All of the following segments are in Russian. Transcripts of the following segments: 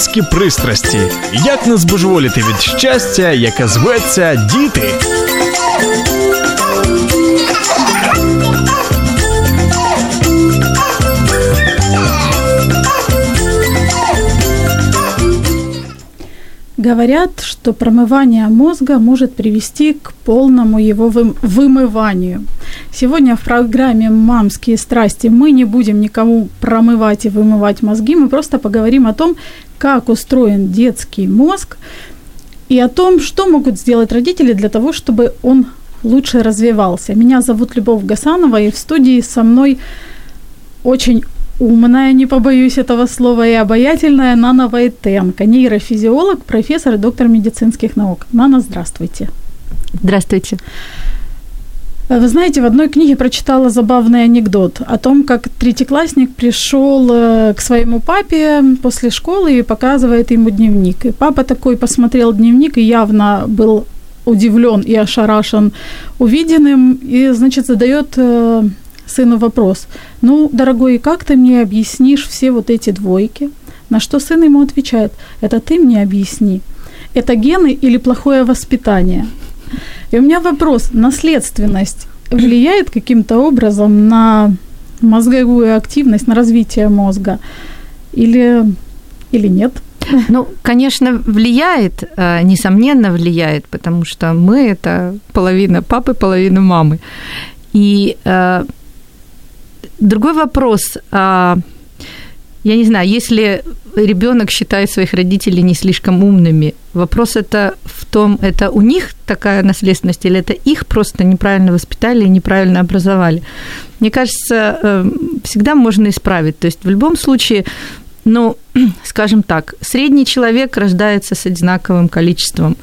Мамські пристрасті. Як не збожеволіти від щастя, яке зветься діти. Говорят, что промывание мозга может привести к полному его вы- вымыванию. Сегодня в программе «Мамские страсти» мы не будем никому промывать и вымывать мозги, мы просто поговорим о том, как устроен детский мозг и о том, что могут сделать родители для того, чтобы он лучше развивался. Меня зовут Любовь Гасанова, и в студии со мной очень умная, не побоюсь этого слова, и обаятельная Нана Войтенко, нейрофизиолог, профессор и доктор медицинских наук. Нана, здравствуйте. Здравствуйте. Вы знаете, в одной книге прочитала забавный анекдот о том, как третьеклассник пришел э, к своему папе после школы и показывает ему дневник. И папа такой посмотрел дневник и явно был удивлен и ошарашен увиденным, и, значит, задает э, сыну вопрос. Ну, дорогой, как ты мне объяснишь все вот эти двойки? На что сын ему отвечает, это ты мне объясни. Это гены или плохое воспитание? И у меня вопрос, наследственность влияет каким-то образом на мозговую активность, на развитие мозга или, или нет? Ну, конечно, влияет, э, несомненно влияет, потому что мы это половина папы, половина мамы. И э, другой вопрос. Э, я не знаю, если ребенок считает своих родителей не слишком умными, вопрос это в том, это у них такая наследственность или это их просто неправильно воспитали и неправильно образовали. Мне кажется, э, всегда можно исправить. То есть в любом случае, ну, скажем так, средний человек рождается с одинаковым количеством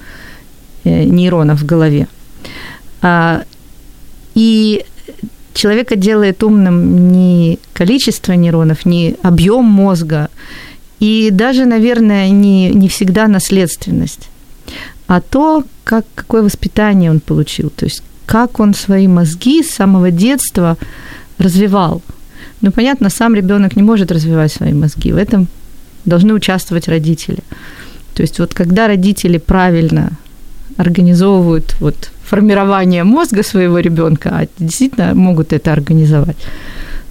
э, нейронов в голове. А, И человека делает умным не количество нейронов, не объем мозга, и даже, наверное, не, не всегда наследственность, а то, как, какое воспитание он получил, то есть как он свои мозги с самого детства развивал. Ну, понятно, сам ребенок не может развивать свои мозги, в этом должны участвовать родители. То есть вот когда родители правильно организовывают вот формирование мозга своего ребенка, а действительно могут это организовать,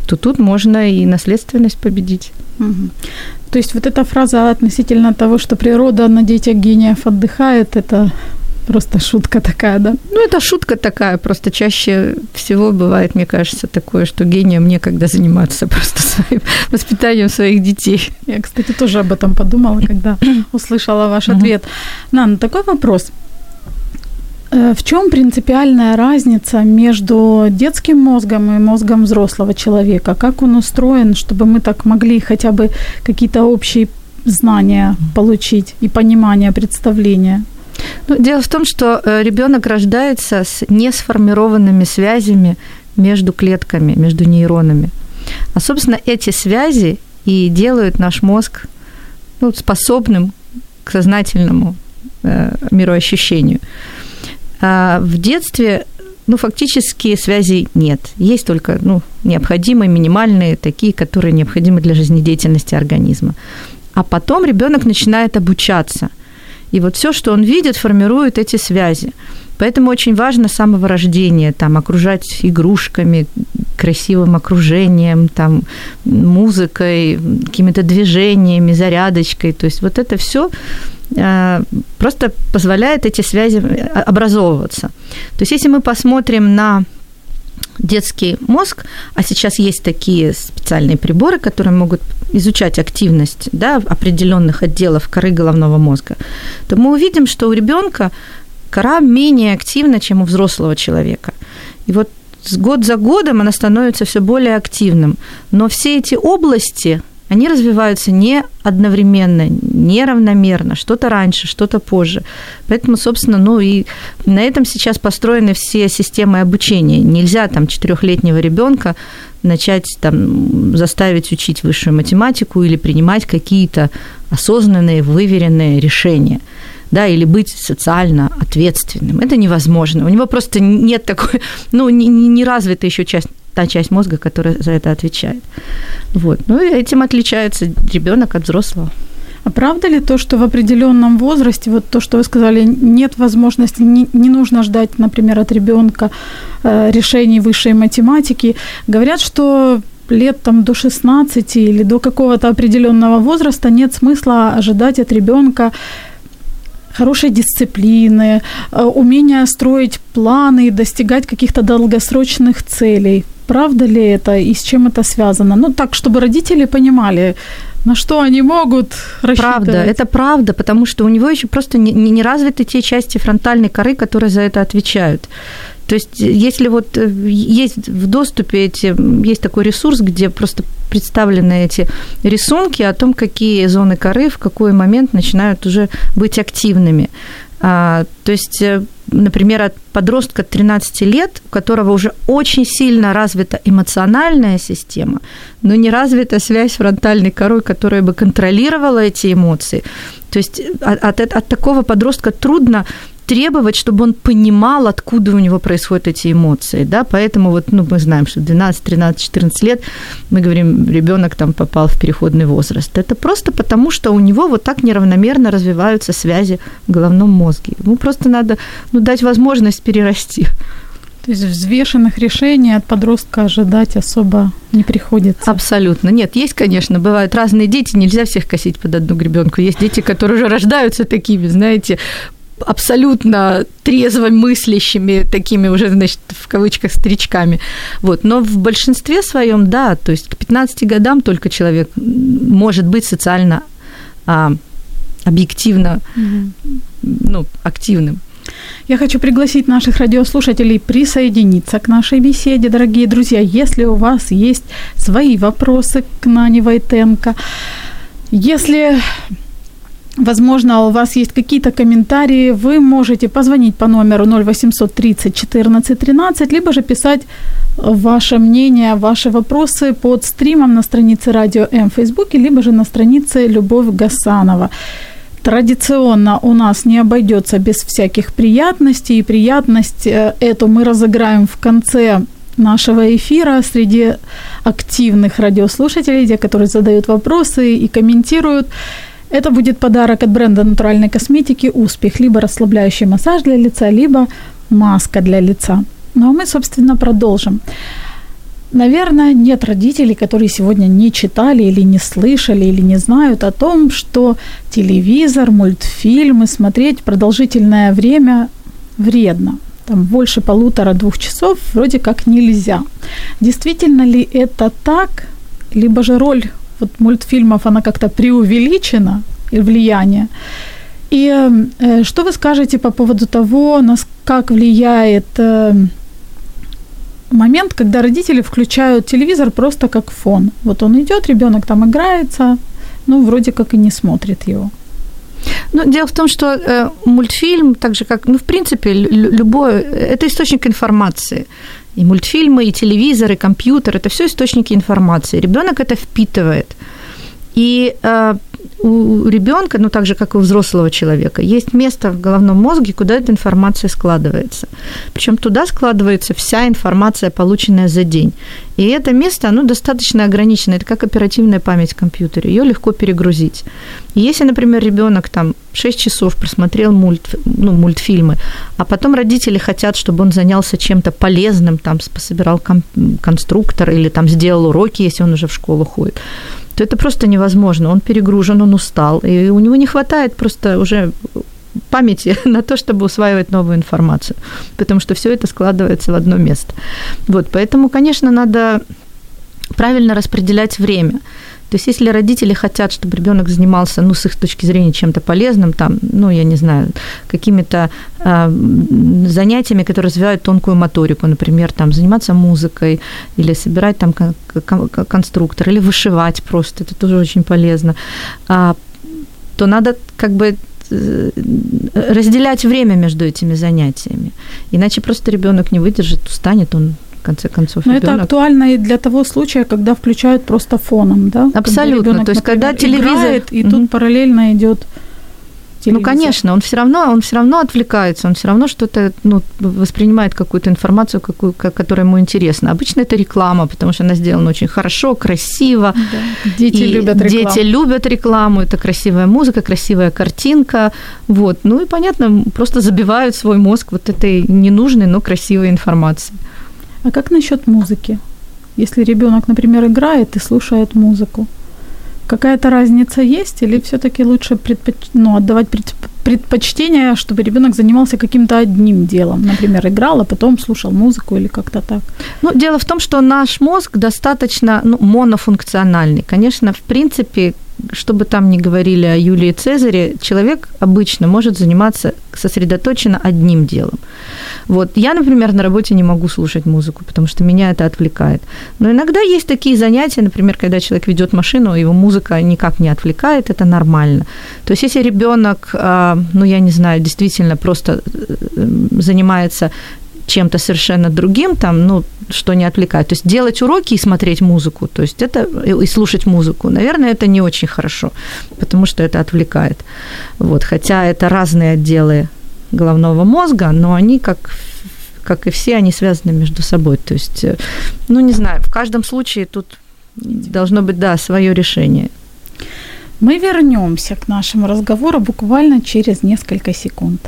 то тут можно и наследственность победить. Угу. То есть вот эта фраза относительно того, что природа на детях гениев отдыхает, это просто шутка такая, да? Ну, это шутка такая, просто чаще всего бывает, мне кажется, такое, что гением некогда заниматься просто своим воспитанием своих детей. Я, кстати, тоже об этом подумала, когда услышала ваш ответ. Нан, такой вопрос. Э, В чем принципиальная разница между детским мозгом и мозгом взрослого человека? Как он устроен, чтобы мы так могли хотя бы какие-то общие знания получить и понимание, представление? Ну, дело в том, что ребенок рождается с несформированными связями между клетками, между нейронами. А, собственно, эти связи и делают наш мозг ну, способным к сознательному э, мироощущению. А в детстве ну, фактически связей нет. Есть только ну, необходимые, минимальные, такие, которые необходимы для жизнедеятельности организма. А потом ребенок начинает обучаться. И вот все, что он видит, формирует эти связи. Поэтому очень важно с самого рождения там, окружать игрушками, красивым окружением, там, музыкой, какими-то движениями, зарядочкой. То есть вот это все просто позволяет эти связи образовываться. То есть если мы посмотрим на детский мозг, а сейчас есть такие специальные приборы, которые могут изучать активность да, определенных отделов коры головного мозга, то мы увидим, что у ребенка кора менее активна, чем у взрослого человека. И вот год за годом она становится все более активным. Но все эти области они развиваются не одновременно, не равномерно, что-то раньше, что-то позже. Поэтому, собственно, ну и на этом сейчас построены все системы обучения. Нельзя там четырехлетнего ребенка начать там заставить учить высшую математику или принимать какие-то осознанные, выверенные решения да, или быть социально ответственным. Это невозможно. У него просто нет такой, ну, не, не развита еще часть та часть мозга, которая за это отвечает. Вот. Ну и этим отличается ребенок от взрослого. А правда ли то, что в определенном возрасте, вот то, что вы сказали, нет возможности, не, не нужно ждать, например, от ребенка э, решений высшей математики? Говорят, что лет там до 16 или до какого-то определенного возраста нет смысла ожидать от ребенка хорошей дисциплины, э, умения строить планы, достигать каких-то долгосрочных целей. Правда ли это и с чем это связано? Ну, так, чтобы родители понимали, на что они могут рассчитывать. Правда, это правда, потому что у него еще просто не, не развиты те части фронтальной коры, которые за это отвечают. То есть, если вот э, есть в доступе эти, есть такой ресурс, где просто представлены эти рисунки о том, какие зоны коры в какой момент начинают уже быть активными. А, то есть, э, например, от подростка 13 лет, у которого уже очень сильно развита эмоциональная система, но не развита связь фронтальной корой, которая бы контролировала эти эмоции. То есть от, от, от такого подростка трудно требовать, чтобы он понимал, откуда у него происходят эти эмоции, да, поэтому вот, ну, мы знаем, что 12, 13, 14 лет, мы говорим, ребенок там попал в переходный возраст. Это просто потому, что у него вот так неравномерно развиваются связи в головном мозге. Ему просто надо, ну, дать возможность перерасти. То есть взвешенных решений от подростка ожидать особо не приходится. Абсолютно. Нет, есть, конечно, бывают разные дети, нельзя всех косить под одну гребенку. Есть дети, которые уже рождаются такими, знаете, абсолютно трезво мыслящими, такими уже, значит, в кавычках, старичками. Вот. Но в большинстве своем, да, то есть к 15 годам только человек может быть социально а, объективно mm ну, активным. Я хочу пригласить наших радиослушателей присоединиться к нашей беседе, дорогие друзья. Если у вас есть свои вопросы к Нане Войтенко, если Возможно, у вас есть какие-то комментарии, вы можете позвонить по номеру 0800 30 14 13, либо же писать ваше мнение, ваши вопросы под стримом на странице Радио М в Фейсбуке, либо же на странице Любовь Гасанова. Традиционно у нас не обойдется без всяких приятностей, и приятность э, эту мы разыграем в конце нашего эфира среди активных радиослушателей, те, которые задают вопросы и комментируют. Это будет подарок от бренда натуральной косметики «Успех», либо расслабляющий массаж для лица, либо маска для лица. Ну а мы, собственно, продолжим. Наверное, нет родителей, которые сегодня не читали или не слышали или не знают о том, что телевизор, мультфильмы смотреть продолжительное время вредно. Там больше полутора-двух часов вроде как нельзя. Действительно ли это так? Либо же роль вот мультфильмов, она как-то преувеличена, влияние. И э, что вы скажете по поводу того, нас, как влияет э, момент, когда родители включают телевизор просто как фон? Вот он идет, ребенок там играется, ну, вроде как и не смотрит его. Ну, дело в том, что э, мультфильм, так же как, ну, в принципе, любой, это источник информации. И мультфильмы, и телевизор, и компьютер – это все источники информации. Ребенок это впитывает. И э, у ребенка, ну так же как и у взрослого человека, есть место в головном мозге, куда эта информация складывается. Причем туда складывается вся информация, полученная за день. И это место, оно достаточно ограничено. Это как оперативная память в компьютере. Ее легко перегрузить. Если, например, ребенок там 6 часов просмотрел мульт, ну, мультфильмы, а потом родители хотят, чтобы он занялся чем-то полезным, там пособирал кон- конструктор или там сделал уроки, если он уже в школу ходит, то это просто невозможно. Он перегружен, он устал, и у него не хватает просто уже памяти на то, чтобы усваивать новую информацию, потому что все это складывается в одно место. Вот, поэтому, конечно, надо правильно распределять время. То есть если родители хотят, чтобы ребенок занимался, ну, с их точки зрения, чем-то полезным, там, ну, я не знаю, какими-то э, занятиями, которые развивают тонкую моторику, например, там, заниматься музыкой или собирать там конструктор, или вышивать просто, это тоже очень полезно, а, то надо как бы э, разделять время между этими занятиями. Иначе просто ребенок не выдержит, устанет, он конце концов. Но ребенок. это актуально и для того случая, когда включают просто фоном, да? Абсолютно. То есть, когда телевизор играет, и угу. тут параллельно идет телевизор. Ну, конечно, он все равно, он все равно отвлекается, он все равно что-то ну, воспринимает какую-то информацию, какую, которая ему интересна. Обычно это реклама, потому что она сделана очень хорошо, красиво. Да. Дети и любят рекламу. Дети любят рекламу, это красивая музыка, красивая картинка. Вот. Ну и понятно, просто забивают свой мозг вот этой ненужной, но красивой информацией. А как насчет музыки? Если ребенок, например, играет и слушает музыку, какая-то разница есть или все-таки лучше предпоч... ну, отдавать предпочтение, чтобы ребенок занимался каким-то одним делом, например, играл, а потом слушал музыку или как-то так? Ну, дело в том, что наш мозг достаточно ну, монофункциональный. Конечно, в принципе, что бы там ни говорили о Юлии Цезаре, человек обычно может заниматься сосредоточенно одним делом. Вот. Я, например, на работе не могу слушать музыку, потому что меня это отвлекает. Но иногда есть такие занятия, например, когда человек ведет машину, его музыка никак не отвлекает, это нормально. То есть если ребенок, а, ну я не знаю, действительно просто э, занимается чем-то совершенно другим, там, ну, что не отвлекает. То есть делать уроки и смотреть музыку, то есть это и слушать музыку, наверное, это не очень хорошо, потому что это отвлекает. Вот, хотя это разные отделы головного мозга, но они как как и все, они связаны между собой. То есть, э, ну, не знаю, в каждом случае тут должно быть, да, свое решение. Мы вернемся к нашему разговору буквально через несколько секунд.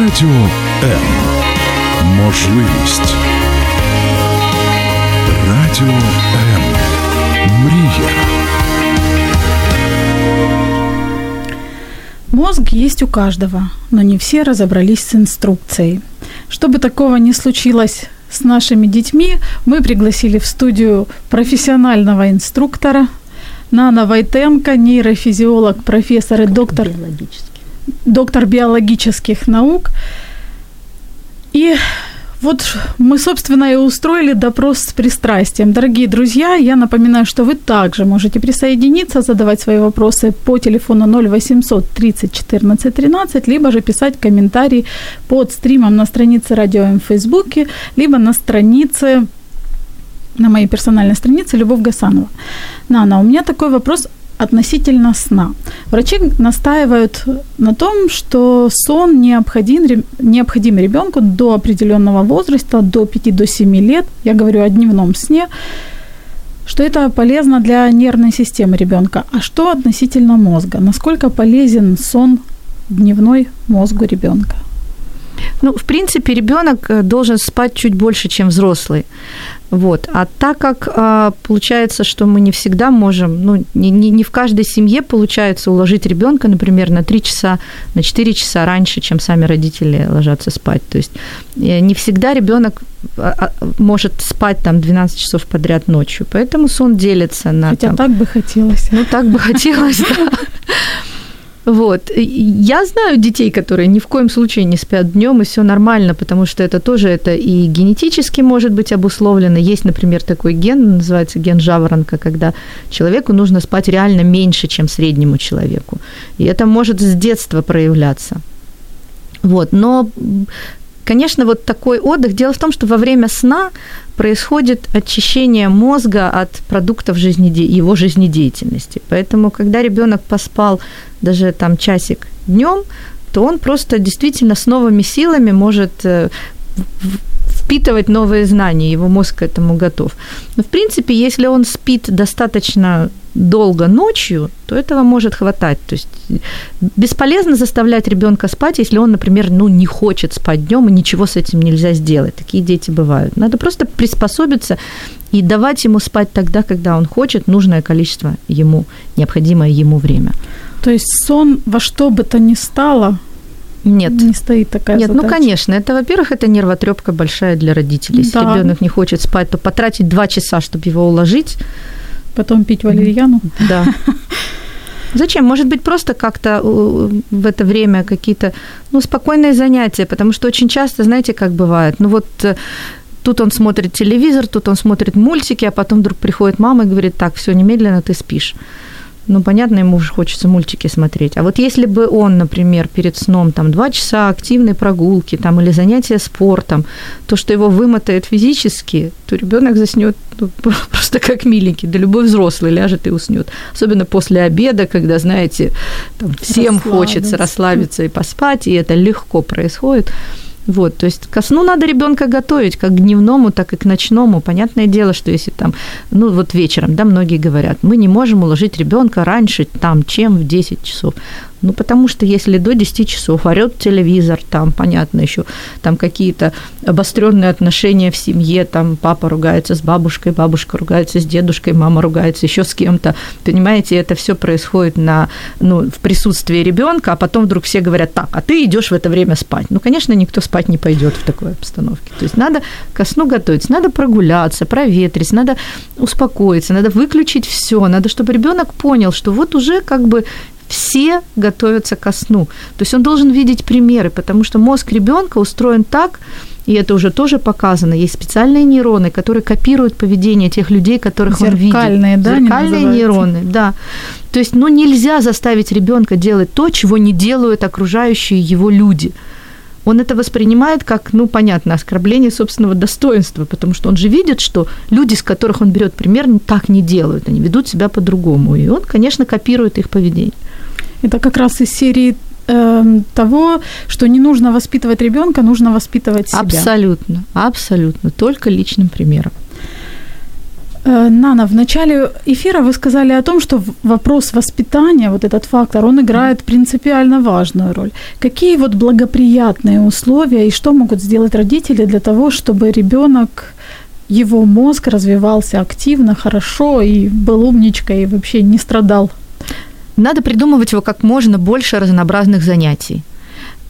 Радіо М. Можливість. Радіо М. Мрія. Мозг есть у каждого, но не все разобрались с инструкцией. Чтобы такого не случилось с нашими детьми, мы пригласили в студию профессионального инструктора Нана Войтенко, нейрофизиолог, профессор и доктор доктор биологических наук. И вот мы, собственно, и устроили допрос с пристрастием. Дорогие друзья, я напоминаю, что вы также можете присоединиться, задавать свои вопросы по телефону 0800 30 14 13, либо же писать комментарии под стримом на странице Радио М в Фейсбуке, либо на странице на моей персональной странице Любовь Гасанова. Нана, у меня такой вопрос относительно сна. Врачи настаивают на том, что сон необходим, необходим ребенку до определенного возраста, до 5-7 лет, я говорю о дневном сне, что это полезно для нервной системы ребенка. А что относительно мозга? Насколько полезен сон дневной мозгу ребенка? Ну, в принципе, ребенок э, должен спать чуть больше, чем взрослый. Вот. А так как а, получается, что мы не всегда можем, ну, не, не, не в каждой семье получается уложить ребенка, например, на 3 часа, на 4 часа раньше, чем сами родители ложатся спать. То есть э, не всегда ребенок а, а, может спать там 12 часов подряд ночью. Поэтому сон делится на... Хотя там, так бы хотелось. Ну, так бы хотелось, да. Вот. Я знаю детей, которые ни в коем случае не спят днем, и все нормально, потому что это тоже это и генетически может быть обусловлено. Есть, например, такой ген, называется ген жаворонка, когда человеку нужно спать реально меньше, чем среднему человеку. И это может с детства проявляться. Вот. Но Конечно, вот такой отдых. Дело в том, что во время сна происходит очищение мозга от продуктов жизнеде... его жизнедеятельности. Поэтому, когда ребенок поспал даже там часик днем, то он просто действительно с новыми силами может э, впитывать новые знания, его мозг к этому готов. Но, в принципе, если он спит достаточно долго ночью, то этого может хватать. То есть бесполезно заставлять ребенка спать, если он, например, ну, не хочет спать днем, и ничего с этим нельзя сделать. Такие дети бывают. Надо просто приспособиться и давать ему спать тогда, когда он хочет, нужное количество ему, необходимое ему время. То есть сон во что бы то ни стало Нет. Не стоит такая Нет, задача. ну конечно, это, во-первых, это нервотрепка большая для родителей. Если Да. ребенок не хочет спать, то потратить два часа, чтобы его уложить, Потом пить валерьяну. да. Зачем? Может быть, просто как-то э, в это время какие-то, ну, спокойные занятия, потому что очень часто, знаете, как бывает, ну вот э, тут он смотрит телевизор, тут он смотрит мультики, а потом вдруг приходит мама и говорит, так, все, немедленно ты спишь. Ну, понятно, ему уже хочется мультики смотреть. А вот если бы он, например, перед сном там два часа активной прогулки там, или занятия спортом, то, что его вымотает физически, то ребенок заснет ну, просто как миленький, да любой взрослый ляжет и уснет. Особенно после обеда, когда, знаете, там всем хочется Расслабиться. расслабиться и поспать, и это легко происходит. Вот, то есть ко сну надо ребенка готовить, как к дневному, так и к ночному. Понятное дело, что если там, ну вот вечером, да, многие говорят, мы не можем уложить ребенка раньше, там, чем в 10 часов. Ну, потому что если до 10 часов орет телевизор, там, понятно, еще там какие-то обостренные отношения в семье, там папа ругается с бабушкой, бабушка ругается с дедушкой, мама ругается еще с кем-то. Понимаете, это все происходит на, ну, в присутствии ребенка, а потом вдруг все говорят, так, а ты идешь в это время спать. Ну, конечно, никто спать не пойдет в такой обстановке. То есть надо ко сну готовиться, надо прогуляться, проветрить, надо успокоиться, надо выключить все, надо, чтобы ребенок понял, что вот уже как бы все готовятся ко сну. То есть он должен видеть примеры, потому что мозг ребенка устроен так, и это уже тоже показано. Есть специальные нейроны, которые копируют поведение тех людей, которых он видит. Зеркальные, да, Зеркальные нейроны, да. То есть, ну, нельзя заставить ребенка делать то, чего не делают окружающие его люди. Он это воспринимает как, ну, понятно, оскорбление собственного достоинства, потому что он же видит, что люди, с которых он берет пример, так не делают, они ведут себя по-другому. И он, конечно, копирует их поведение. Это как раз из серии эм, того, что не нужно воспитывать ребенка, нужно воспитывать себя. Абсолютно, абсолютно, только личным примером. Э, Нана, в начале эфира вы сказали о том, что вопрос воспитания, вот этот фактор, он играет принципиально важную роль. Какие вот благоприятные условия и что могут сделать родители для того, чтобы ребенок, его мозг развивался активно, хорошо и был умничкой и вообще не страдал? Надо придумывать его как можно больше разнообразных занятий.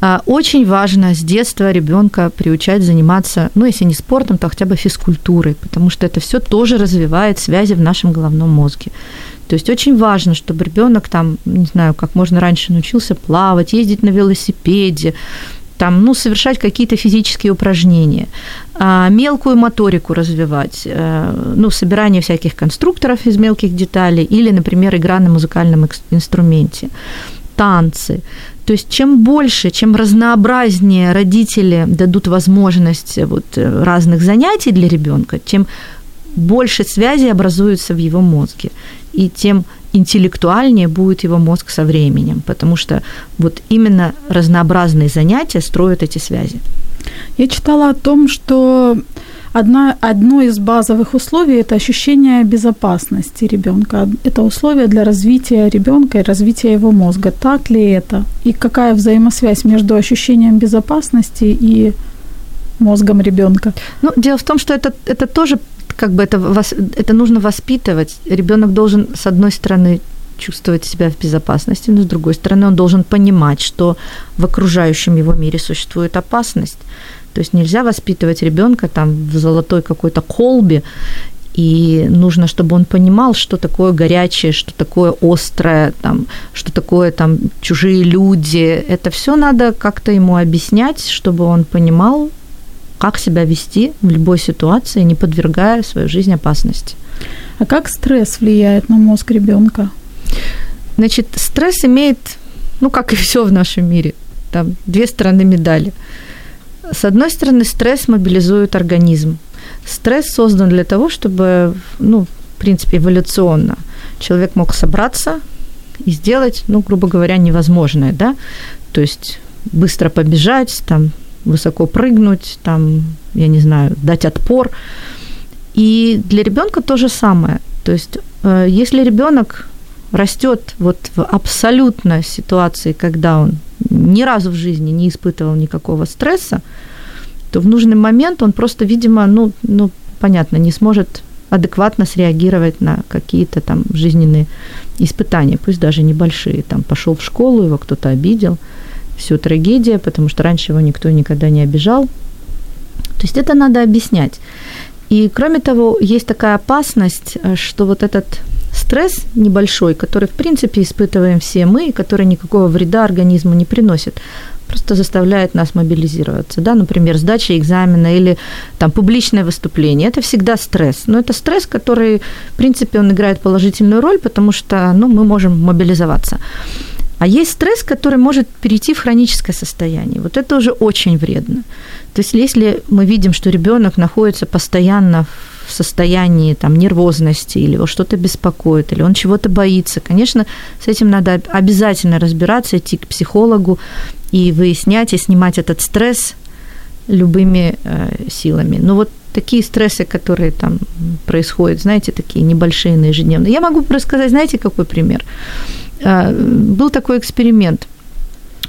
А, Очень важно с детства ребенка приучать заниматься, ну, если не спортом, то хотя бы физкультурой, потому что это все тоже развивает связи в нашем головном мозге. То есть очень важно, чтобы ребенок там, не знаю, как можно раньше научился плавать, ездить на велосипеде, там, ну, совершать какие-то физические упражнения, а, мелкую моторику развивать, э, ну, собирание всяких конструкторов из мелких деталей или, например, игра на музыкальном инструменте, танцы. То есть чем больше, чем разнообразнее родители дадут возможность э, вот, э, разных занятий для ребенка, тем больше связей образуется в его мозге, и тем интеллектуальнее будет его мозг со временем, потому что вот именно разнообразные занятия строят эти связи. Я читала о том, что одна, одно из базовых условий – это ощущение безопасности ребенка. Это условие для развития ребенка и развития его мозга. Так ли это? И какая взаимосвязь между ощущением безопасности и мозгом ребенка? Ну, дело в том, что это, это тоже как бы это, это нужно воспитывать. Ребенок должен, с одной стороны, чувствовать себя в безопасности, но с другой стороны, он должен понимать, что в окружающем его мире существует опасность. То есть нельзя воспитывать ребенка там в золотой какой-то колбе, и нужно, чтобы он понимал, что такое горячее, что такое острое, там, что такое там чужие люди. Это все надо как-то ему объяснять, чтобы он понимал, как себя вести в любой ситуации, не подвергая свою жизнь опасности. А как стресс влияет на мозг ребенка? Значит, стресс имеет, ну, как и все в нашем мире, там две стороны медали. С одной стороны, стресс мобилизует организм. Стресс создан для того, чтобы, ну, в принципе, эволюционно человек мог собраться и сделать, ну, грубо говоря, невозможное, да, то есть быстро побежать, там, высоко прыгнуть, там, я не знаю, дать отпор. И для ребенка то же самое. То есть, э, если ребенок растет вот в абсолютно ситуации, когда он ни разу в жизни не испытывал никакого стресса, то в нужный момент он просто, видимо, ну, ну понятно, не сможет адекватно среагировать на какие-то там жизненные испытания, пусть даже небольшие. Там пошел в школу, его кто-то обидел, все трагедия, потому что раньше его никто никогда не обижал. То есть это надо объяснять. И кроме того, есть такая опасность, э, что вот этот стресс небольшой, который, в принципе, испытываем все мы, который никакого вреда организму не приносит, просто заставляет нас мобилизироваться. Да? Например, сдача экзамена или там, публичное выступление. Это всегда стресс. Но это стресс, который, в принципе, он играет положительную роль, потому что ну, мы можем мобилизоваться. А есть стресс, который может перейти в хроническое состояние. Вот это уже очень вредно. То есть если мы видим, что ребенок находится постоянно в состоянии там, нервозности или его что-то беспокоит, или он чего-то боится, конечно, с этим надо обязательно разбираться, идти к психологу и выяснять, и снимать этот стресс любыми э, силами. Но вот такие стрессы, которые там происходят, знаете, такие небольшие на ежедневные. Я могу рассказать, знаете, какой пример? Э, был такой эксперимент.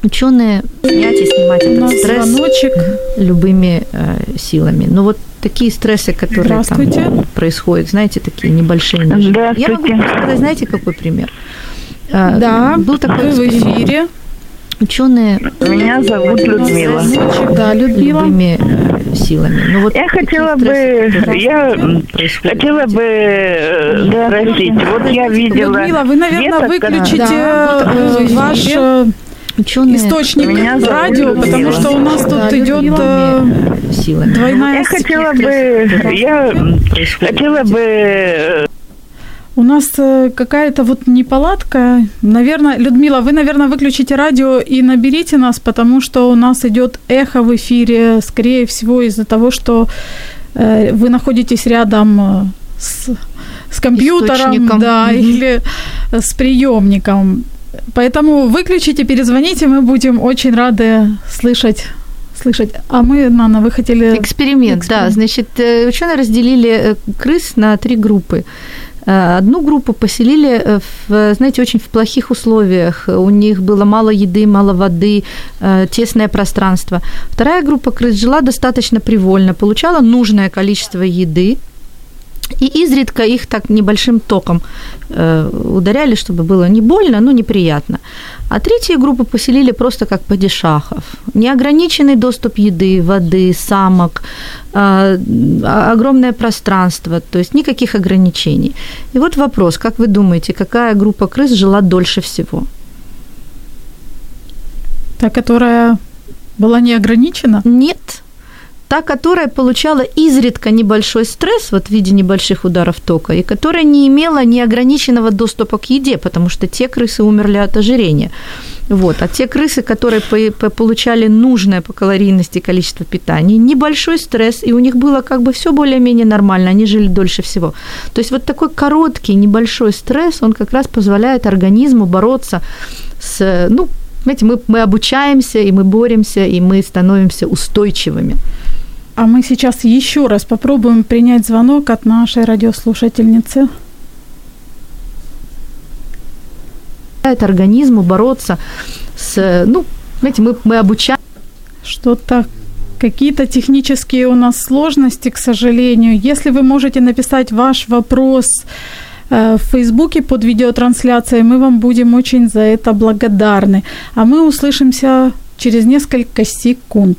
Ученые снять и снимать этот стресс звоночек. любыми э, силами. Но вот такие стрессы, которые там происходят, знаете, такие небольшие. Я могу рассказать, знаете, какой пример? Э, да, был такой в эфире. Ученые. Меня зовут Людмила. Да, Людмила. Любыми силами. Ну, вот я хотела бы, я хотела бы э, да. спросить. Вот я видела. Людмила, вы, наверное, выключите да. Э, ваш Ученые источник меня радио, потому что у нас тут да, идет силами. двойная. Я хотела бы, я хотела бы у нас э, какая-то вот неполадка. Наверное, Людмила, вы, наверное, выключите радио и наберите нас, потому что у нас идет эхо в эфире, скорее всего, из-за того, что э, вы находитесь рядом э, с, с компьютером, да, или с приемником. Поэтому выключите, перезвоните, мы будем очень рады слышать слышать. А мы, Нана, вы хотели... Эксперимент, Эксперимент. да. Значит, ученые разделили крыс на три группы. Э, одну группу поселили, э, в, знаете, очень в плохих условиях. У них было мало еды, мало воды, э, тесное пространство. Вторая группа крыс жила достаточно привольно, получала нужное количество еды, и изредка их так небольшим током э, ударяли, чтобы было не больно, но неприятно. А третью группу поселили просто как падишахов. Неограниченный доступ еды, воды, самок, э, огромное пространство, то есть никаких ограничений. И вот вопрос, как вы думаете, какая группа крыс жила дольше всего? Та, которая была не ограничена? Нет, та, которая получала изредка небольшой стресс вот в виде небольших ударов тока, и которая не имела неограниченного доступа к еде, потому что те крысы умерли от ожирения. Вот. А те крысы, которые по- получали нужное по калорийности количество питания, небольшой стресс, и у них было как бы все более-менее нормально, они жили дольше всего. То есть вот такой короткий небольшой стресс, он как раз позволяет организму бороться с, ну, Знаете, мы, мы обучаемся, и мы боремся, и мы становимся устойчивыми. А мы сейчас еще раз попробуем принять звонок от нашей радиослушательницы. организму бороться с, ну, знаете, мы, мы обучаем. Что-то какие-то технические у нас сложности, к сожалению. Если вы можете написать ваш вопрос э, в Фейсбуке под видеотрансляцией, мы вам будем очень за это благодарны. А мы услышимся через несколько секунд.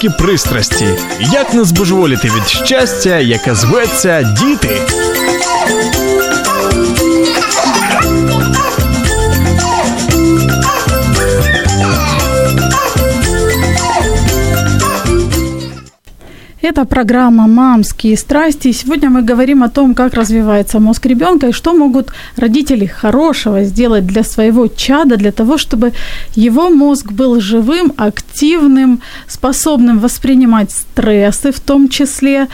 Мамські пристрасті. Як не збожеволіти від щастя, яке зветься діти. Это программа «Мамские страсти». Сегодня мы говорим о том, как развивается мозг ребенка и что могут родители хорошего сделать для своего чада, для того, чтобы его мозг был живым, активным, способным воспринимать стрессы в том числе,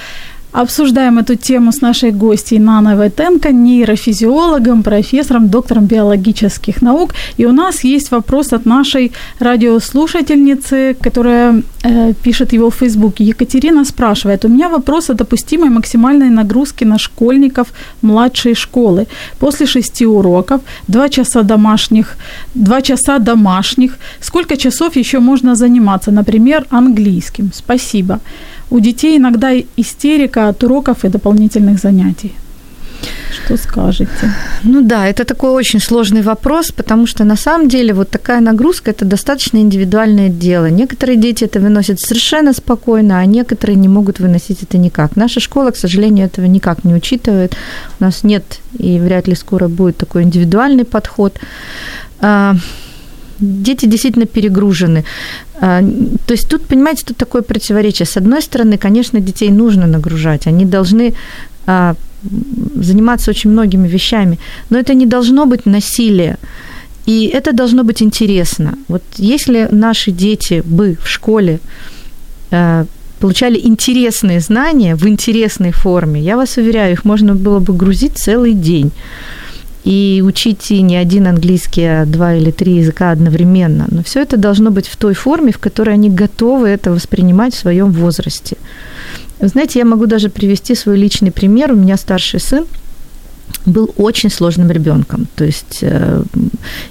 Обсуждаем эту тему с нашей гостьей Наной Войтенко, нейрофизиологом, профессором, доктором биологических наук. И у нас есть вопрос от нашей радиослушательницы, которая э, пишет его в Фейсбуке. Екатерина спрашивает, у меня вопрос о допустимой максимальной нагрузке на школьников младшей школы. После шести уроков, два часа домашних, два часа домашних, сколько часов еще можно заниматься, например, английским? Спасибо. У детей иногда истерика от уроков и дополнительных занятий. Что скажете? Ну да, это такой очень сложный вопрос, потому что на самом деле вот такая нагрузка – это достаточно индивидуальное дело. Некоторые дети это выносят совершенно спокойно, а некоторые не могут выносить это никак. Наша школа, к сожалению, этого никак не учитывает. У нас нет и вряд ли скоро будет такой индивидуальный подход. А, дети действительно перегружены. А, то есть тут, понимаете, тут такое противоречие. С одной стороны, конечно, детей нужно нагружать, они должны а, заниматься очень многими вещами, но это не должно быть насилие. И это должно быть интересно. Вот если наши дети бы в школе а, получали интересные знания в интересной форме, я вас уверяю, их можно было бы грузить целый день и учить не один английский, а два или три языка одновременно. Но все это должно быть в той форме, в которой они готовы это воспринимать в своем возрасте. Вы знаете, я могу даже привести свой личный пример. У меня старший сын был очень сложным ребенком, то есть э,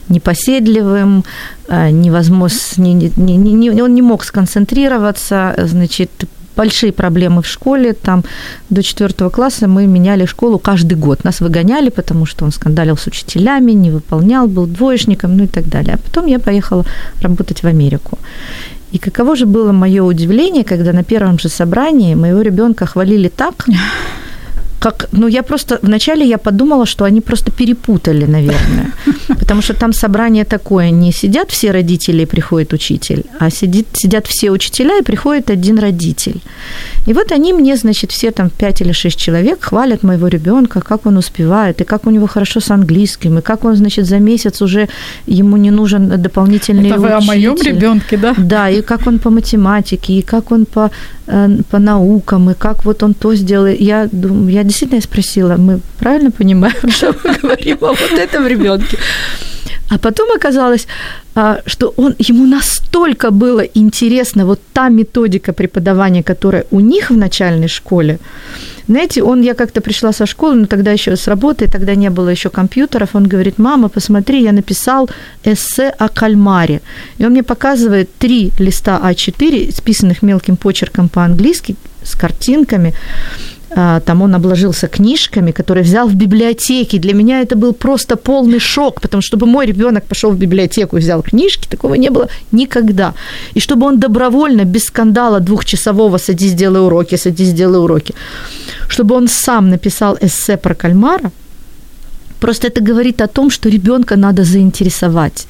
непоседливым, э, невозможно, не, не, не, он не мог сконцентрироваться, значит, большие проблемы в школе. Там до четвертого класса мы меняли школу каждый год. Нас выгоняли, потому что он скандалил с учителями, не выполнял, был двоечником, ну и так далее. А потом я поехала работать в Америку. И каково же было мое удивление, когда на первом же собрании моего ребенка хвалили так, как, ну, я просто, вначале я подумала, что они просто перепутали, наверное. Потому что там собрание такое, не сидят все родители и приходит учитель, а сидит, сидят все учителя и приходит один родитель. И вот они мне, значит, все там пять или шесть человек хвалят моего ребенка, как он успевает, и как у него хорошо с английским, и как он, значит, за месяц уже ему не нужен дополнительный Это вы учитель. о моем ребенке, да? Да, и как он по математике, и как он по, э, по наукам, и как вот он то сделал. Я, думаю, я действительно спросила, мы правильно понимаем, что мы говорим о вот этом ребенке? А потом оказалось, а, что он, ему настолько было интересно вот та методика преподавания, которая у них в начальной школе. Знаете, он, я как-то пришла со школы, но тогда еще с работы, тогда не было еще компьютеров, он говорит, мама, посмотри, я написал эссе о кальмаре. И он мне показывает три листа А4, списанных мелким почерком по-английски, с картинками. А, там он обложился книжками, которые взял в библиотеке. Для меня это был просто полный шок, потому что чтобы мой ребенок пошел в библиотеку и взял книжки, такого не было никогда. И чтобы он добровольно, без скандала двухчасового «садись, сделай уроки, садись, сделай уроки», чтобы он сам написал эссе про кальмара, просто это говорит о том, что ребенка надо заинтересовать.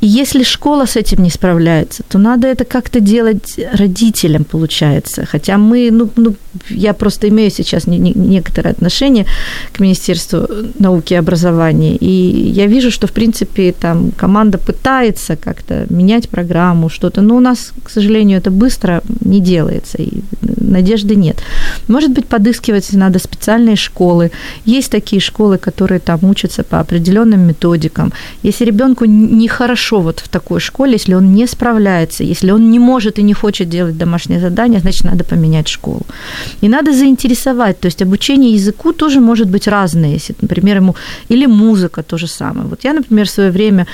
И если школа с этим не справляется, то надо это как-то делать родителям, получается. Хотя мы, ну, ну я просто имею сейчас не, не, некоторое отношение к Министерству науки и образования, и я вижу, что, в принципе, там команда пытается как-то менять программу, что-то, но у нас, к сожалению, это быстро не делается, и надежды нет. Может быть, подыскивать надо специальные школы. Есть такие школы, которые там учатся по определенным методикам. Если ребенку не хорошо вот в такой школе, если он не справляется, если он не может и не хочет делать домашнее задание, значит, надо поменять школу. И надо заинтересовать, то есть обучение языку тоже может быть разное, если, например, ему или музыка то же самое. Вот я, например, в свое время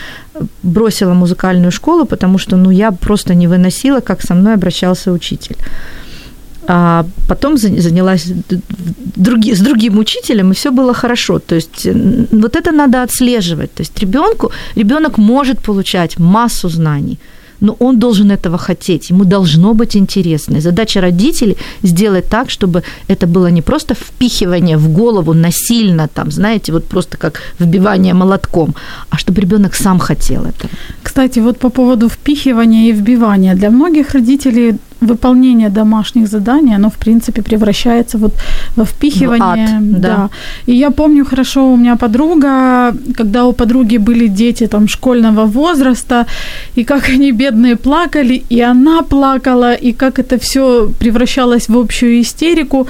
бросила музыкальную школу, потому что, ну, я просто не выносила, как со мной обращался учитель а потом занялась други, с другим учителем, и все было хорошо. То есть вот это надо отслеживать. То есть ребенку, ребенок может получать массу знаний, но он должен этого хотеть, ему должно быть интересно. И задача родителей сделать так, чтобы это было не просто впихивание в голову насильно, там, знаете, вот просто как вбивание молотком, а чтобы ребенок сам хотел этого. кстати, вот по поводу впихивания и вбивания. Для многих родителей выполнение домашних заданий, оно, в принципе, превращается вот во впихивание. В ад, да. да. И я помню хорошо, у меня подруга, когда у подруги были дети там школьного возраста, и как они бедные плакали, и она плакала, и как это все превращалось в общую истерику.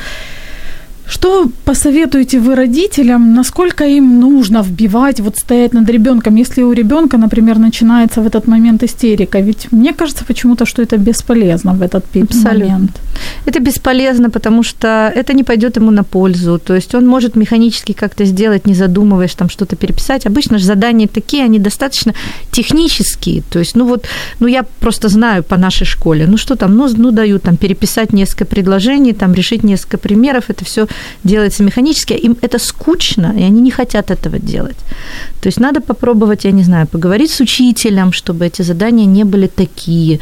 Что посоветуете вы родителям, насколько им нужно вбивать, вот стоять над ребенком, если у ребенка, например, начинается в этот момент истерика? Ведь мне кажется почему-то, что это бесполезно в этот Абсолютно. момент. Это бесполезно, потому что это не пойдет ему на пользу. То есть он может механически как-то сделать, не задумываясь, там что-то переписать. Обычно же задания такие, они достаточно технические. То есть, ну вот, ну я просто знаю по нашей школе, ну что там, ну, ну дают там переписать несколько предложений, там решить несколько примеров, это все делается механически, им это скучно, и они не хотят этого делать. То есть надо попробовать, я не знаю, поговорить с учителем, чтобы эти задания не были такие.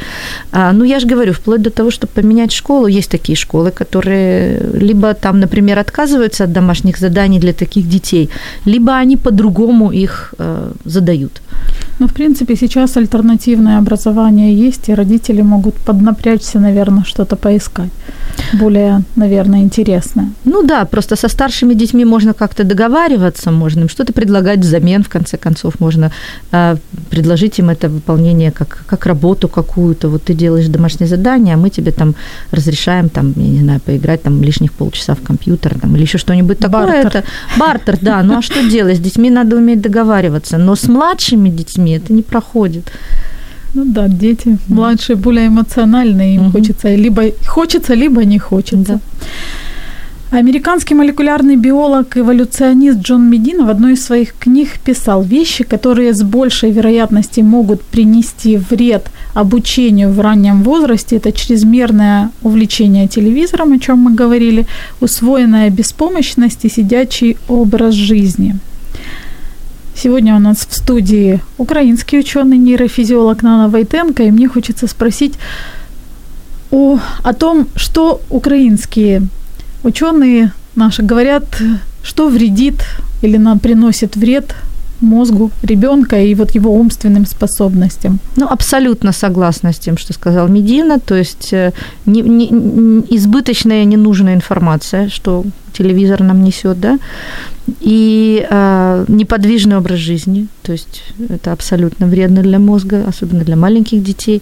А, ну, я же говорю, вплоть до того, чтобы поменять школу, есть такие школы, которые либо там, например, отказываются от домашних заданий для таких детей, либо они по-другому их э, задают. Ну, в принципе, сейчас альтернативное образование есть, и родители могут поднапрячься, наверное, что-то поискать более, наверное, интересное. Ну да, просто со старшими детьми можно как-то договариваться, можно им что-то предлагать взамен, в конце концов, можно э, предложить им это выполнение как, как работу какую-то. Вот ты делаешь домашнее задание, а мы тебе там разрешаем, там, я не знаю, поиграть там лишних полчаса в компьютер там, или еще что-нибудь такое. Бартер. Это, бартер, да. Ну а что делать? С детьми надо уметь договариваться. Но с младшими детьми это не проходит. Ну да, дети младшие более эмоциональные, им хочется либо хочется, либо не хочется. Да. Американский молекулярный биолог-эволюционист Джон Медина в одной из своих книг писал вещи, которые с большей вероятностью могут принести вред обучению в раннем возрасте. Это чрезмерное увлечение телевизором, о чем мы говорили, усвоенная беспомощность и сидячий образ жизни – Сегодня у нас в студии украинский ученый, нейрофизиолог Нана Войтенко, и мне хочется спросить о, о том, что украинские ученые наши говорят, что вредит или нам приносит вред мозгу ребенка и вот его умственным способностям. Ну, абсолютно согласна с тем, что сказал Медина. То есть э, не, не, избыточная ненужная информация, что телевизор нам несет, да, и э, неподвижный образ жизни, то есть это абсолютно вредно для мозга, особенно для маленьких детей.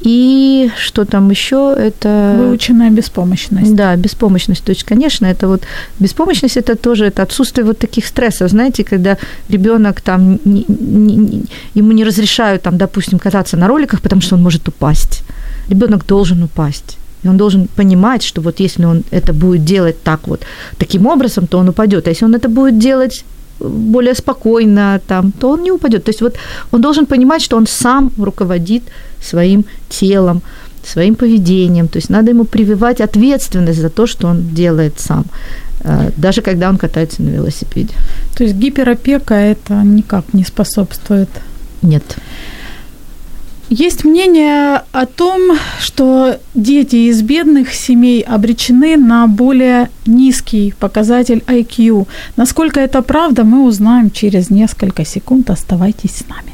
И что там еще? Это... Выученная беспомощность. Да, беспомощность. То есть, конечно, это вот беспомощность это тоже это отсутствие вот таких стрессов. Знаете, когда ребенок там не, не, ему не разрешают там, допустим, кататься на роликах, потому что он может упасть. Ребенок должен упасть. И он должен понимать, что вот если он это будет делать так вот, таким образом, то он упадет. А если он это будет делать более спокойно, там, то он не упадет. То есть вот он должен понимать, что он сам руководит своим телом, своим поведением. То есть надо ему прививать ответственность за то, что он делает сам, э, даже когда он катается на велосипеде. То есть гиперопека это никак не способствует? Нет. Есть мнение о том, что дети из бедных семей обречены на более низкий показатель IQ. Насколько это правда, мы узнаем через несколько секунд. Оставайтесь с нами.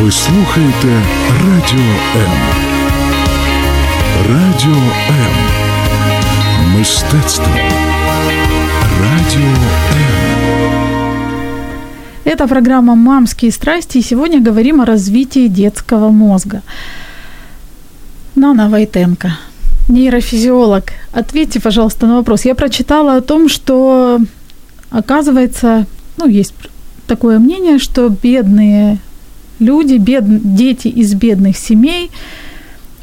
Ви слухаєте Радіо М. Радіо М. Мистецтво. Радіо М. Это программа «Мамские страсти», и сегодня говорим о развитии детского мозга. Нана Войтенко, нейрофизиолог, ответьте, пожалуйста, на вопрос. Я прочитала о том, что, оказывается, ну, есть такое мнение, что бедные люди, бед... дети из бедных семей,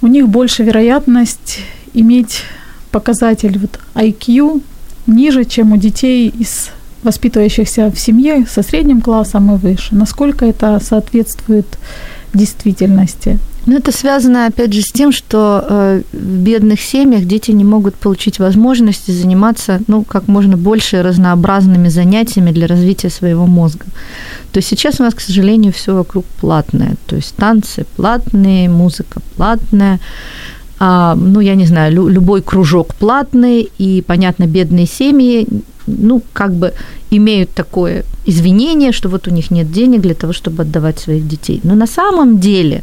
у них больше вероятность иметь показатель вот IQ ниже, чем у детей из воспитывающихся в семье со средним классом и выше. Насколько это соответствует действительности? Ну, это связано, опять же, с тем, что э, в бедных семьях дети не могут получить возможности заниматься, ну, как можно больше разнообразными занятиями для развития своего мозга. То есть сейчас у нас, к сожалению, все вокруг платное. То есть танцы платные, музыка платная, а, ну, я не знаю, лю- любой кружок платный, и, понятно, бедные семьи, ну, как бы имеют такое извинение, что вот у них нет денег для того, чтобы отдавать своих детей. Но на самом деле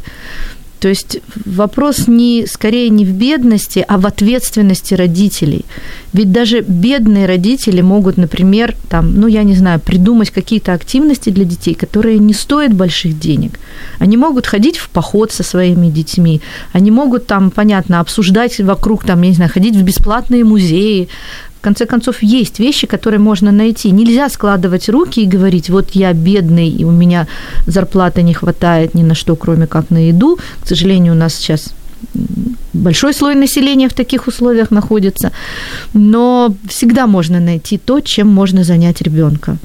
то есть вопрос не скорее не в бедности, а в ответственности родителей. Ведь даже бедные родители могут, например, там, ну я не знаю, придумать какие-то активности для детей, которые не стоят больших денег. Они могут ходить в поход со своими детьми, они могут там, понятно, обсуждать вокруг, там, я не знаю, ходить в бесплатные музеи, в конце концов, есть вещи, которые можно найти. Нельзя складывать руки и говорить, вот я бедный, и у меня зарплаты не хватает ни на что, кроме как на еду. К сожалению, у нас сейчас большой слой населения в таких условиях находится, но всегда можно найти то, чем можно занять ребенка.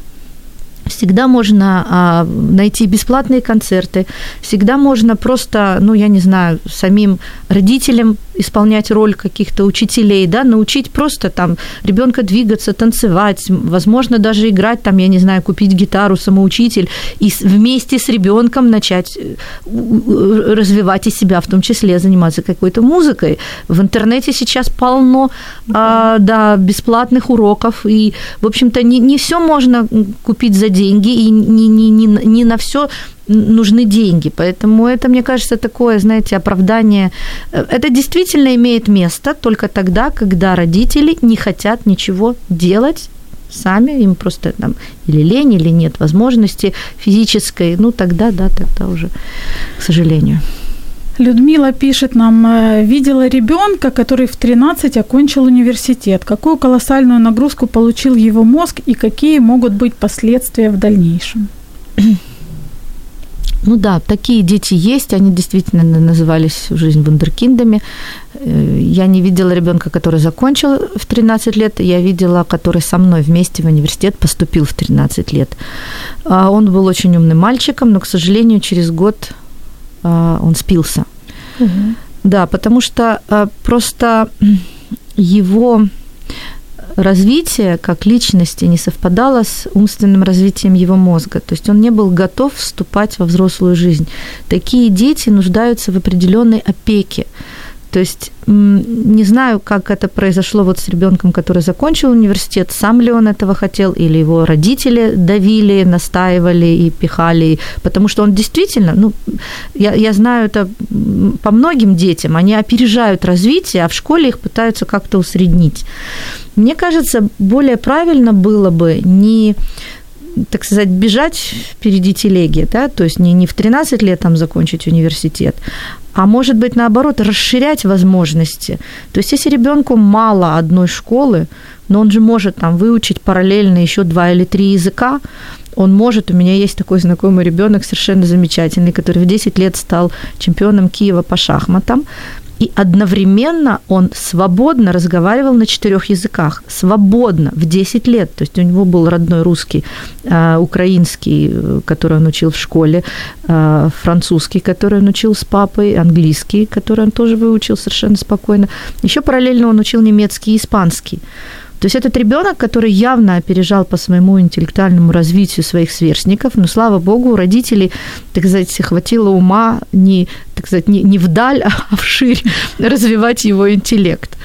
Всегда можно а, найти бесплатные концерты, всегда можно просто, ну, я не знаю, самим родителям исполнять роль каких-то учителей, да, научить просто там ребенка двигаться, танцевать, возможно, даже играть, там, я не знаю, купить гитару, самоучитель, и вместе с ребенком начать э, развивать и себя, в том числе заниматься какой-то музыкой. В интернете сейчас полно, а, да, бесплатных уроков, и, в общем-то, не, не все можно купить за деньги, и не, не, не, не на все нужны деньги. Поэтому это, мне кажется, такое, знаете, оправдание. Это действительно имеет место только тогда, когда родители не хотят ничего делать сами, им просто там или лень, или нет возможности физической, ну тогда, да, тогда уже, к сожалению. Людмила пишет нам, «Э, видела ребенка, который в 13 окончил университет. Какую колоссальную нагрузку получил его мозг и какие могут быть последствия в дальнейшем? Ну да, такие дети есть, они действительно назывались в жизнь вундеркиндами. Э, я не видела ребенка, который закончил в 13 лет, я видела, который со мной вместе в университет поступил в 13 лет. А он был очень умным мальчиком, но, к сожалению, через год он спился. Угу. Да, потому что а, просто его развитие как личности не совпадало с умственным развитием его мозга. То есть он не был готов вступать во взрослую жизнь. Такие дети нуждаются в определенной опеке. То есть не знаю, как это произошло вот с ребенком, который закончил университет, сам ли он этого хотел, или его родители давили, настаивали и пихали, потому что он действительно, ну, я, я знаю это по многим детям, они опережают развитие, а в школе их пытаются как-то усреднить. Мне кажется, более правильно было бы не так сказать, бежать впереди телеги, да, то есть не, не в 13 лет там закончить университет, а может быть, наоборот, расширять возможности. То есть, если ребенку мало одной школы, но он же может там выучить параллельно еще два или три языка, он может, у меня есть такой знакомый ребенок совершенно замечательный, который в 10 лет стал чемпионом Киева по шахматам, и одновременно он свободно разговаривал на четырех языках. Свободно, в 10 лет. То есть у него был родной русский, э, украинский, э, который он учил в школе, э, французский, который он учил с папой, английский, который он тоже выучил совершенно спокойно. Еще параллельно он учил немецкий и испанский. То есть этот ребенок, который явно опережал по своему интеллектуальному развитию своих сверстников, но слава богу, у родителей, так сказать, хватило ума не, так сказать, не, не вдаль, а вширь развивать его интеллект.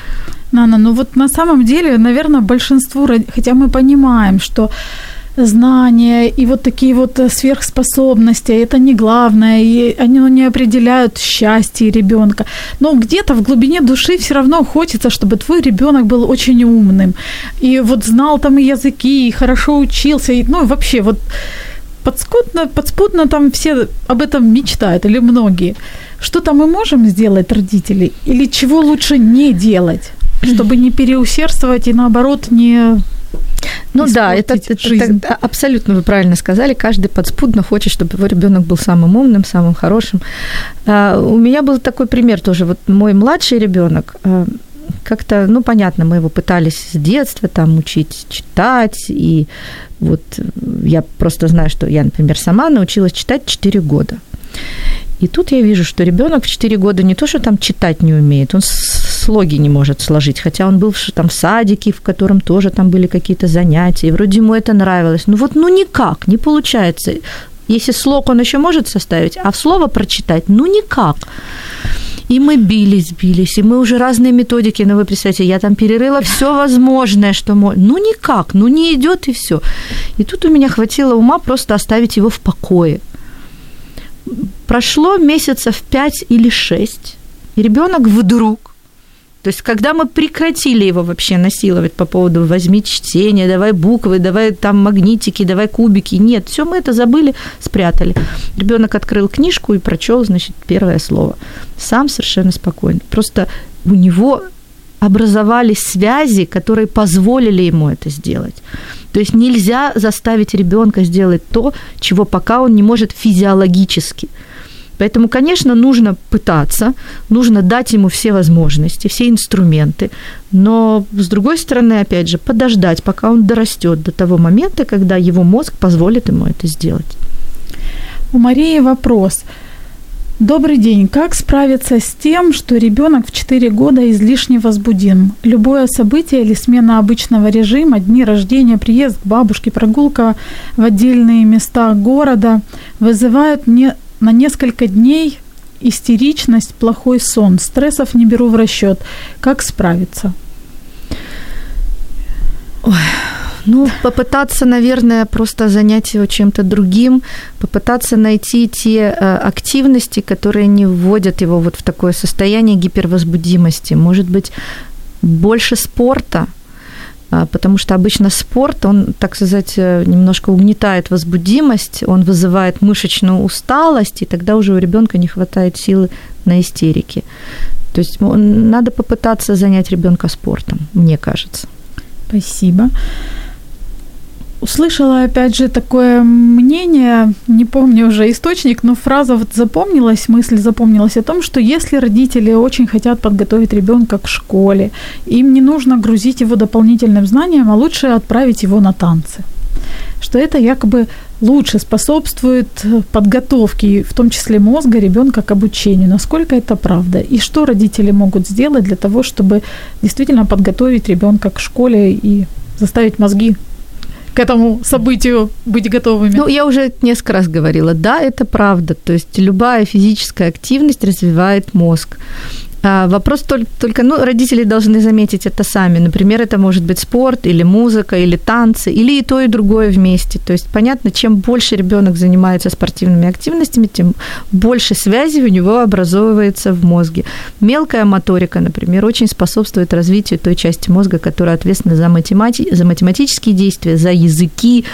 Нана, ну вот на самом деле, наверное, большинству, хотя мы понимаем, что знания и вот такие вот э, сверхспособности, это не главное, и они ну, не определяют счастье ребенка. Но где-то в глубине души все равно хочется, чтобы твой ребенок был очень умным, и вот знал там и языки, и хорошо учился, и, ну, вообще вот подспудно, подспудно там все об этом мечтают, или многие. Что-то мы можем сделать, родители, или чего лучше не делать, чтобы не переусердствовать и наоборот не ну да, это, это, это абсолютно вы правильно сказали. Каждый подспудно хочет, чтобы его ребенок был самым умным, самым хорошим. А, у меня был такой пример тоже. Вот мой младший ребенок а, как-то, ну, понятно, мы его пытались с детства там учить читать, и вот я просто знаю, что я, например, сама научилась читать 4 года. И тут я вижу, что ребенок в 4 года не то, что там читать не умеет, он слоги не может сложить, хотя он был там в садике, в котором тоже там были какие-то занятия, и вроде ему это нравилось. Ну вот, ну никак, не получается. Если слог он еще может составить, а в слово прочитать, ну никак. И мы бились, бились, и мы уже разные методики, ну вы представьте, я там перерыла все возможное, что можно. Ну никак, ну не идет и все. И тут у меня хватило ума просто оставить его в покое. Прошло месяцев пять или шесть, и ребенок вдруг то есть, когда мы прекратили его вообще насиловать по поводу «возьми чтение», «давай буквы», «давай там магнитики», «давай кубики», нет, все мы это забыли, спрятали. Ребенок открыл книжку и прочел, значит, первое слово. Сам совершенно спокойно. Просто у него образовались связи, которые позволили ему это сделать. То есть нельзя заставить ребенка сделать то, чего пока он не может физиологически. Поэтому, конечно, нужно пытаться, нужно дать ему все возможности, все инструменты, но, с другой стороны, опять же, подождать, пока он дорастет до того момента, когда его мозг позволит ему это сделать. У Марии вопрос. Добрый день. Как справиться с тем, что ребенок в 4 года излишне возбудим? Любое событие или смена обычного режима, дни рождения, приезд к бабушке, прогулка в отдельные места города вызывают не на несколько дней истеричность, плохой сон, стрессов не беру в расчет. Как справиться? Ой, ну, попытаться, наверное, просто занять его чем-то другим, попытаться найти те э, активности, которые не вводят его вот в такое состояние гипервозбудимости. Может быть, больше спорта – потому что обычно спорт, он, так сказать, э, немножко угнетает возбудимость, он вызывает мышечную усталость, и тогда уже у ребенка не хватает силы на истерики. То есть надо попытаться занять ребенка спортом, мне кажется. Спасибо услышала, опять же, такое мнение, не помню уже источник, но фраза вот запомнилась, мысль запомнилась о том, что если родители очень хотят подготовить ребенка к школе, им не нужно грузить его дополнительным знанием, а лучше отправить его на танцы. Что это якобы лучше способствует подготовке, в том числе мозга ребенка к обучению. Насколько это правда? И что родители могут сделать для того, чтобы действительно подготовить ребенка к школе и заставить мозги к этому событию быть готовыми? Ну, я уже несколько раз говорила, да, это правда. То есть любая физическая активность развивает мозг. А вопрос только, ну, родители должны заметить это сами. Например, это может быть спорт или музыка, или танцы, или и то, и другое вместе. То есть, понятно, чем больше ребенок занимается спортивными активностями, тем больше связей у него образовывается в мозге. Мелкая моторика, например, очень способствует развитию той части мозга, которая ответственна за, математи- за математические действия, за языки,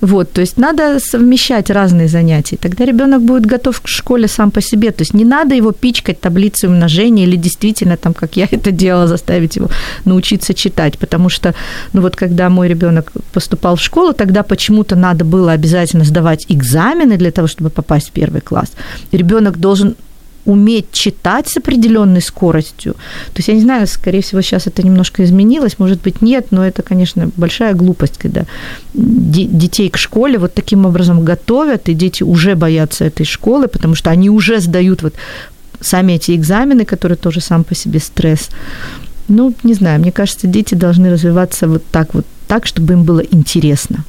вот, то есть надо совмещать разные занятия. Тогда ребенок будет готов к школе сам по себе. То есть не надо его пичкать таблицей умножения или действительно, там, как я это делала, заставить его научиться читать. Потому что, ну вот когда мой ребенок поступал в школу, тогда почему-то надо было обязательно сдавать экзамены для того, чтобы попасть в первый класс. Ребенок должен уметь читать с определенной скоростью. То есть я не знаю, скорее всего, сейчас это немножко изменилось, может быть, нет, но это, конечно, большая глупость, когда детей к школе вот таким образом готовят, и дети уже боятся этой школы, потому что они уже сдают вот сами эти экзамены, которые тоже сам по себе стресс. Ну, не знаю, мне кажется, дети должны развиваться вот так вот, так, чтобы им было интересно.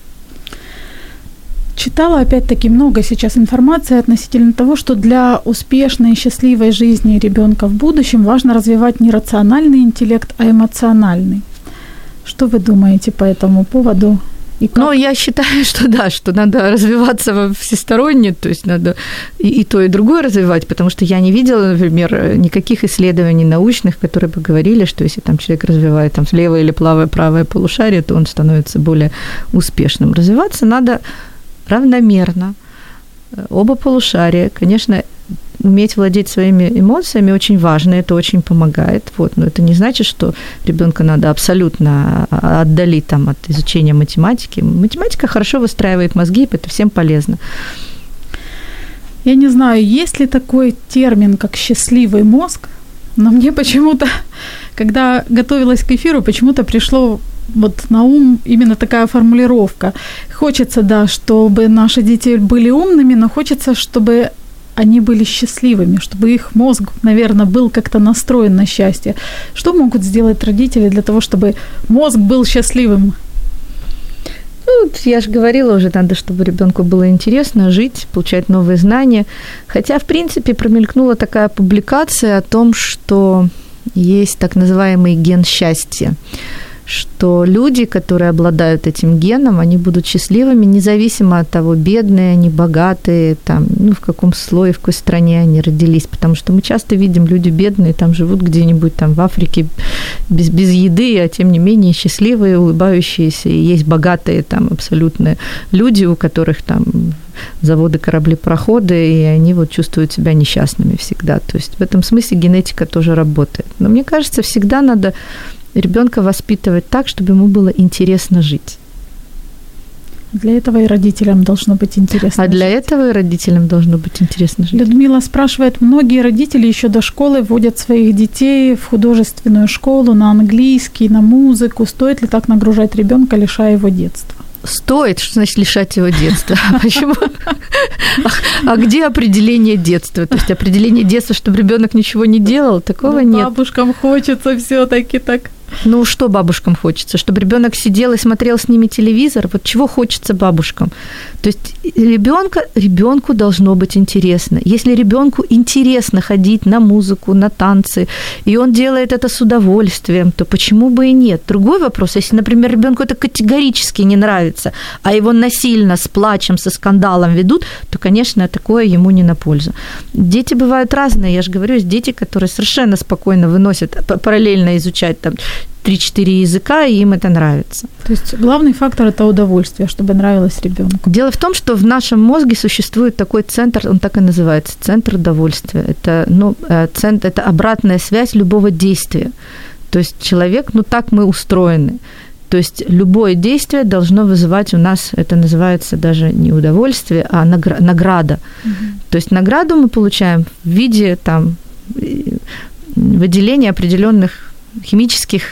Читала опять-таки много сейчас информации относительно того, что для успешной и счастливой жизни ребенка в будущем важно развивать не рациональный интеллект, а эмоциональный. Что вы думаете по этому поводу? И как? Ну, я считаю, что да, что надо развиваться всесторонне, то есть надо и, и то, и другое развивать, потому что я не видела, например, никаких исследований научных, которые бы говорили, что если там человек развивает там левое или правое, правое полушарие, то он становится более успешным. Развиваться надо равномерно, э, оба полушария. Конечно, уметь владеть своими эмоциями очень важно, это очень помогает. Вот, но это не значит, что ребенка надо абсолютно а, отдалить там, от изучения математики. Математика хорошо выстраивает мозги, это всем полезно. Я не знаю, есть ли такой термин, как счастливый мозг, но мне почему-то, когда готовилась к эфиру, почему-то пришло вот на ум именно такая формулировка. Хочется, да, чтобы наши дети были умными, но хочется, чтобы они были счастливыми, чтобы их мозг, наверное, был как-то настроен на счастье. Что могут сделать родители для того, чтобы мозг был счастливым? Ну, я же говорила уже, надо, чтобы ребенку было интересно жить, получать новые знания. Хотя, в принципе, промелькнула такая публикация о том, что есть так называемый ген счастья что люди, которые обладают этим геном, они будут счастливыми, независимо от того, бедные они, богатые, там, ну, в каком слое, в какой стране они родились. Потому что мы часто видим, люди бедные там живут где-нибудь там в Африке без, без еды, а тем не менее счастливые, улыбающиеся. И есть богатые там абсолютно люди, у которых там заводы, корабли, проходы, и они вот чувствуют себя несчастными всегда. То есть в этом смысле генетика тоже работает. Но мне кажется, всегда надо ребенка воспитывать так, чтобы ему было интересно жить. Для этого и родителям должно быть интересно. А для этого и родителям должно быть интересно жить. Людмила спрашивает, многие родители еще до школы вводят своих детей в художественную школу на английский, на музыку. Стоит ли так нагружать ребенка, лишая его детства? Стоит, что значит лишать его детства? Почему? А где определение детства? То есть определение детства, чтобы ребенок ничего не делал, такого ну, нет. Бабушкам хочется все-таки так ну, что бабушкам хочется? Чтобы ребенок сидел и смотрел с ними телевизор? Вот чего хочется бабушкам? То есть ребенка, ребенку должно быть интересно. Если ребенку интересно ходить на музыку, на танцы, и он делает это с удовольствием, то почему бы и нет? Другой вопрос, если, например, ребенку это категорически не нравится, а его насильно с плачем, со скандалом ведут, то, конечно, такое ему не на пользу. Дети бывают разные, я же говорю, есть дети, которые совершенно спокойно выносят, параллельно изучать там 3-4 языка, и им это нравится. То есть главный фактор это удовольствие, чтобы нравилось ребенку. Дело в том, что в нашем мозге существует такой центр, он так и называется, центр удовольствия. Это, ну, э, центр, это обратная связь любого действия. То есть человек, ну так мы устроены. То есть любое действие должно вызывать у нас, это называется даже не удовольствие, а награда. Угу. То есть награду мы получаем в виде там выделения определенных химических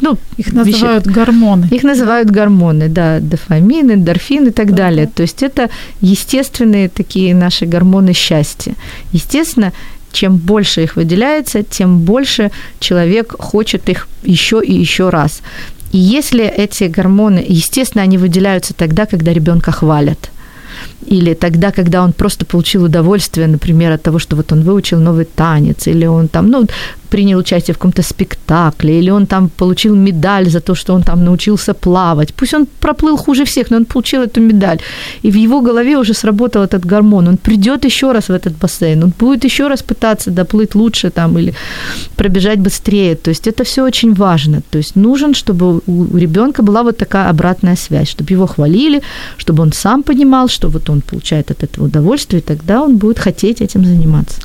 ну, их называют веществ. гормоны. Их называют гормоны, да, дофамин, эндорфин и так да, далее. Да. То есть это естественные такие наши гормоны счастья. Естественно, чем больше их выделяется, тем больше человек хочет их еще и еще раз. И если эти гормоны, естественно, они выделяются тогда, когда ребенка хвалят или тогда, когда он просто получил удовольствие, например, от того, что вот он выучил новый танец, или он там, ну, принял участие в каком-то спектакле, или он там получил медаль за то, что он там научился плавать. Пусть он проплыл хуже всех, но он получил эту медаль. И в его голове уже сработал этот гормон. Он придет еще раз в этот бассейн, он будет еще раз пытаться доплыть лучше там или пробежать быстрее. То есть это все очень важно. То есть нужен, чтобы у ребенка была вот такая обратная связь, чтобы его хвалили, чтобы он сам понимал, что вот он получает от этого удовольствие, и тогда он будет хотеть этим заниматься.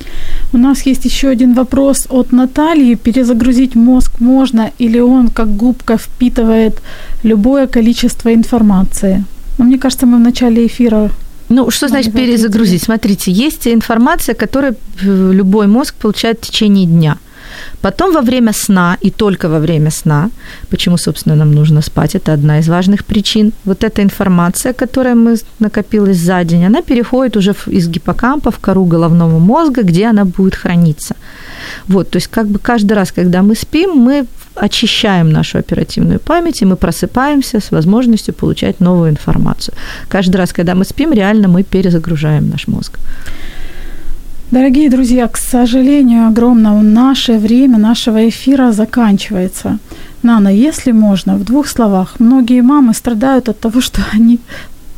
У нас есть еще один вопрос от Натальи. Перезагрузить мозг можно или он как губка впитывает любое количество информации? Ну, мне кажется, мы в начале эфира ну, что значит перезагрузить? Смотрите, есть информация, которую любой мозг получает в течение дня. Потом во время сна и только во время сна, почему, собственно, нам нужно спать, это одна из важных причин. Вот эта информация, которая мы накопилась за день, она переходит уже из гиппокампа в кору головного мозга, где она будет храниться. Вот, то есть как бы каждый раз, когда мы спим, мы очищаем нашу оперативную память, и мы просыпаемся с возможностью получать новую информацию. Каждый раз, когда мы спим, реально мы перезагружаем наш мозг. Дорогие друзья, к сожалению огромному, наше время нашего эфира заканчивается. Нана, если можно, в двух словах. Многие мамы страдают от того, что они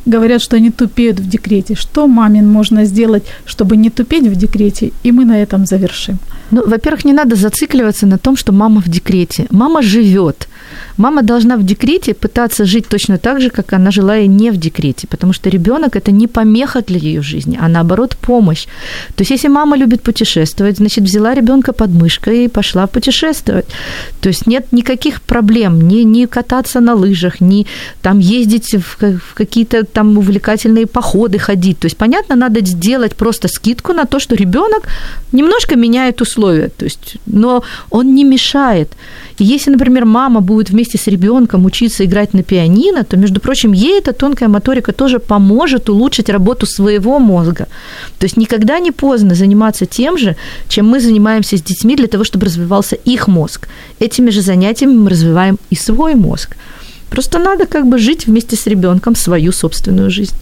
говорят, что они тупеют в декрете. Что мамин можно сделать, чтобы не тупеть в декрете? И мы на этом завершим. Ну, во-первых, не надо зацикливаться на том, что мама в декрете. Мама живет. Мама должна в декрете пытаться жить точно так же, как она жила и не в декрете, потому что ребенок это не помеха для ее жизни, а наоборот помощь. То есть, если мама любит путешествовать, значит, взяла ребенка под мышкой и пошла путешествовать. То есть нет никаких проблем, ни, ни кататься на лыжах, ни там ездить в, в какие-то там увлекательные походы ходить. То есть, понятно, надо сделать просто скидку на то, что ребенок немножко меняет условия, то есть, но он не мешает. И если, например, мама будет вместе с ребенком учиться играть на пианино, то, между прочим, ей эта тонкая моторика тоже поможет улучшить работу своего мозга. То есть никогда не поздно заниматься тем же, чем мы занимаемся с детьми для того, чтобы развивался их мозг. Этими же занятиями мы развиваем и свой мозг. Просто надо как бы жить вместе с ребенком свою собственную жизнь.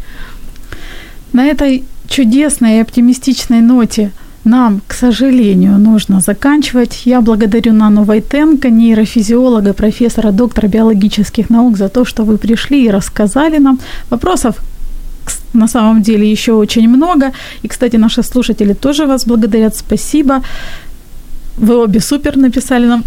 На этой чудесной и оптимистичной ноте нам, к сожалению, нужно заканчивать. Я благодарю Нану Войтенко, нейрофизиолога, профессора, доктора биологических наук за то, что вы пришли и рассказали нам. Вопросов на самом деле еще очень много. И, кстати, наши слушатели тоже вас благодарят. Спасибо. Вы обе супер написали нам.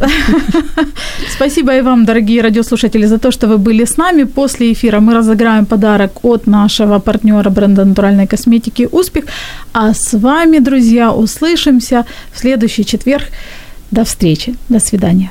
Спасибо и вам, дорогие радиослушатели, за то, что вы были с нами. После эфира мы разыграем подарок от нашего партнера бренда натуральной косметики «Успех». А с вами, друзья, услышимся в следующий четверг. До встречи. До свидания.